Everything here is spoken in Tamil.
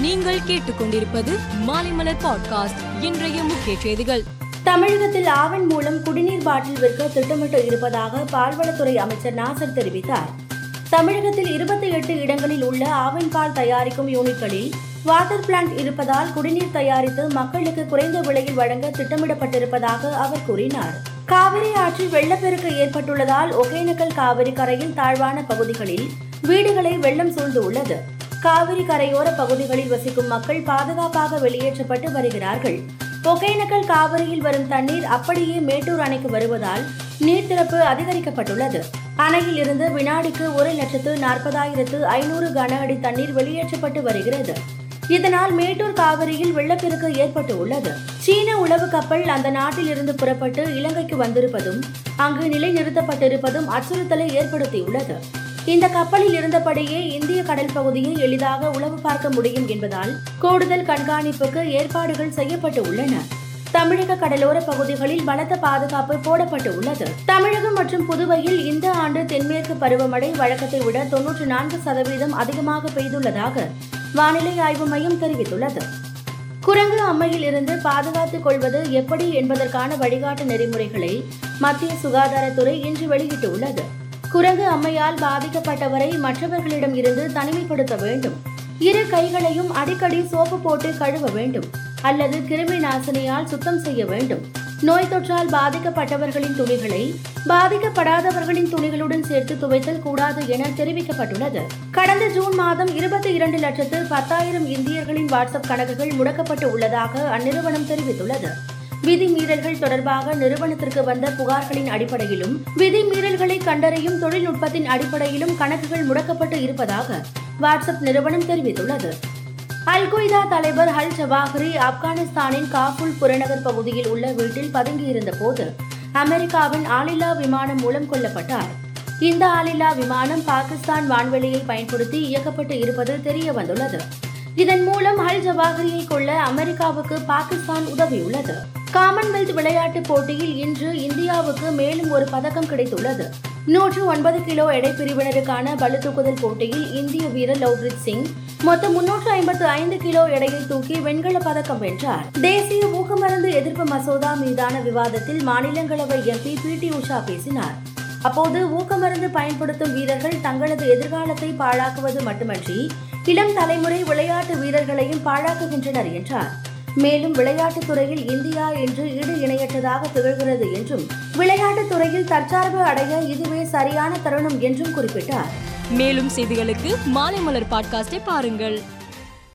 நீங்கள் கேட்டுக்கொண்டிருப்பது மாலைமலர் பாட்காஸ்ட் இன்றைய முக்கிய செய்திகள். தமிழகத்தில் ஆவண் மூலம் குடிநீர் பாட்டில் விற்க திட்டமிட்டு இருப்பதாக பால்வளத்துறை அமைச்சர் நாசர் தெரிவித்தார். தமிழகத்தில் இருபத்தி எட்டு இடங்களில் உள்ள ஆவின் பால் தயாரிக்கும் யூனிட்களில் வாட்டர் பிளான்ட் இருப்பதால் குடிநீர் தயாரித்து மக்களுக்கு குறைந்த விலையில் வழங்க திட்டமிடப்பட்டிருப்பதாக அவர் கூறினார். காவிரி ஆற்றில் வெள்ளப்பெருக்கு ஏற்பட்டுள்ளதால் ஒகேனக்கல் காவிரி கரையில் தாழ்வான பகுதிகளில் வீடுகளை வெள்ளம் சூழ்ந்து உள்ளது காவிரி கரையோர பகுதிகளில் வசிக்கும் மக்கள் பாதுகாப்பாக வெளியேற்றப்பட்டு வருகிறார்கள். ஒகேனக்கல் காவிரியில் வரும் தண்ணீர் அப்படியே மேட்டூர் அணைக்கு வருவதால் நீர் திறப்பு அதிகரிக்கப்பட்டுள்ளது. அணையில் இருந்து வினாடிக்கு ஒரு லட்சத்து நாற்பதாயிரத்து ஐநூறு கன அடி தண்ணீர் வெளியேற்றப்பட்டு வருகிறது. இதனால் மேட்டூர் காவிரியில் வெள்ளப்பெருக்கு ஏற்பட்டு உள்ளது சீன உளவு கப்பல் அந்த நாட்டில் இருந்து புறப்பட்டு இலங்கைக்கு வந்திருப்பதும் அங்கு நிலைநிறுத்தப்பட்டிருப்பதும் அச்சுறுத்தலை ஏற்படுத்தியுள்ளது. இந்த கப்பலில் இருந்தபடியே இந்திய கடல் பகுதியை எளிதாக உளவு பார்க்க முடியும் என்பதால் கூடுதல் கண்காணிப்புக்கு ஏற்பாடுகள் செய்யப்பட்டு உள்ளன. தமிழக கடலோர பகுதிகளில் பலத்த பாதுகாப்பு போடப்பட்டு உள்ளது. தமிழகம் மற்றும் புதுவையில் இந்த ஆண்டு தென்மேற்கு பருவமழை வழக்கத்தை விட தொன்னூற்று நான்கு சதவீதம் அதிகமாக பெய்துள்ளதாக வானிலை ஆய்வு மையம் தெரிவித்துள்ளது. குரங்கு அம்மையில் இருந்து பாதுகாத்துக் கொள்வது எப்படி என்பதற்கான வழிகாட்டு நெறிமுறைகளை மத்திய சுகாதாரத்துறை இன்று வெளியிட்டுள்ளது. குரங்கு அம்மையால் பாதிக்கப்பட்டவரை மற்றவர்களிடம் இருந்து தனிமைப்படுத்த வேண்டும். இரு கைகளையும் அடிக்கடி சோப்பு போட்டு கழுவ வேண்டும். அல்லது கிருமி நாசினியால் சுத்தம் செய்ய வேண்டும். நோய் தொற்றால் பாதிக்கப்பட்டவர்களின் துணிகளை பாதிக்கப்படாதவர்களின் துணிகளுடன் சேர்த்து துவைத்தல் கூடாது என தெரிவிக்கப்பட்டுள்ளது. கடந்த ஜூன் மாதம் இருபத்தி இரண்டு லட்சத்து பத்தாயிரம் இந்தியர்களின் வாட்ஸ்அப் கணக்குகள் முடக்கப்பட்டு உள்ளதாக அந்நிறுவனம் தெரிவித்துள்ளது. விதிமீறல்கள் தொடர்பாக நிறுவனத்திற்கு வந்த புகார்களின் அடிப்படையிலும் விதிமீறல்களை கண்டறியும் தொழில்நுட்பத்தின் அடிப்படையிலும் கணக்குகள் முடக்கப்பட்டு இருப்பதாக வாட்ஸ்அப் நிறுவனம் தெரிவித்துள்ளது. அல் கொய்தா தலைவர் ஹல் ஜவாஹரி ஆப்கானிஸ்தானின் காபூல் புறநகர் பகுதியில் உள்ள வீட்டில் பதுங்கியிருந்த போது அமெரிக்காவின் ஆளில்லா விமானம் மூலம் கொல்லப்பட்டார். இந்த ஆளில்லா விமானம் பாகிஸ்தான் வான்வெளியை பயன்படுத்தி இயக்கப்பட்டு இருப்பது தெரிய வந்துள்ளது இதன் மூலம் அல் ஜவாஹரியை கொள்ள அமெரிக்காவுக்கு பாகிஸ்தான் உதவியுள்ளது. காமன்வெல்த் விளையாட்டுப் போட்டியில் இன்று இந்தியாவுக்கு மேலும் ஒரு பதக்கம் கிடைத்துள்ளது. நூற்று ஒன்பது கிலோ எடை பிரிவினருக்கான பளுதூக்குதல் போட்டியில் இந்திய வீரர் லவ்ரித் சிங் மொத்தம் முன்னூற்று ஐம்பத்து ஐந்து கிலோ எடையை தூக்கி வெண்கல பதக்கம் வென்றார். தேசிய ஊக்கமருந்து எதிர்ப்பு மசோதா மீதான விவாதத்தில் மாநிலங்களவை எம்பி பி டி உஷா பேசினார். அப்போது ஊக்கமருந்து பயன்படுத்தும் வீரர்கள் தங்களது எதிர்காலத்தை பாழாக்குவது மட்டுமன்றி இளம் தலைமுறை விளையாட்டு வீரர்களையும் பாழாக்குகின்றனர் என்றார். மேலும் விளையாட்டுத் துறையில் இந்தியா இன்று ஈடு இணையற்றதாக திகழ்கிறது என்றும் விளையாட்டுத் துறையில் தற்சார்பு அடைய இதுவே சரியான தருணம் என்றும் குறிப்பிட்டார். மேலும் செய்திகளுக்கு மாலைமலர் பாட்காஸ்டை பாருங்கள்.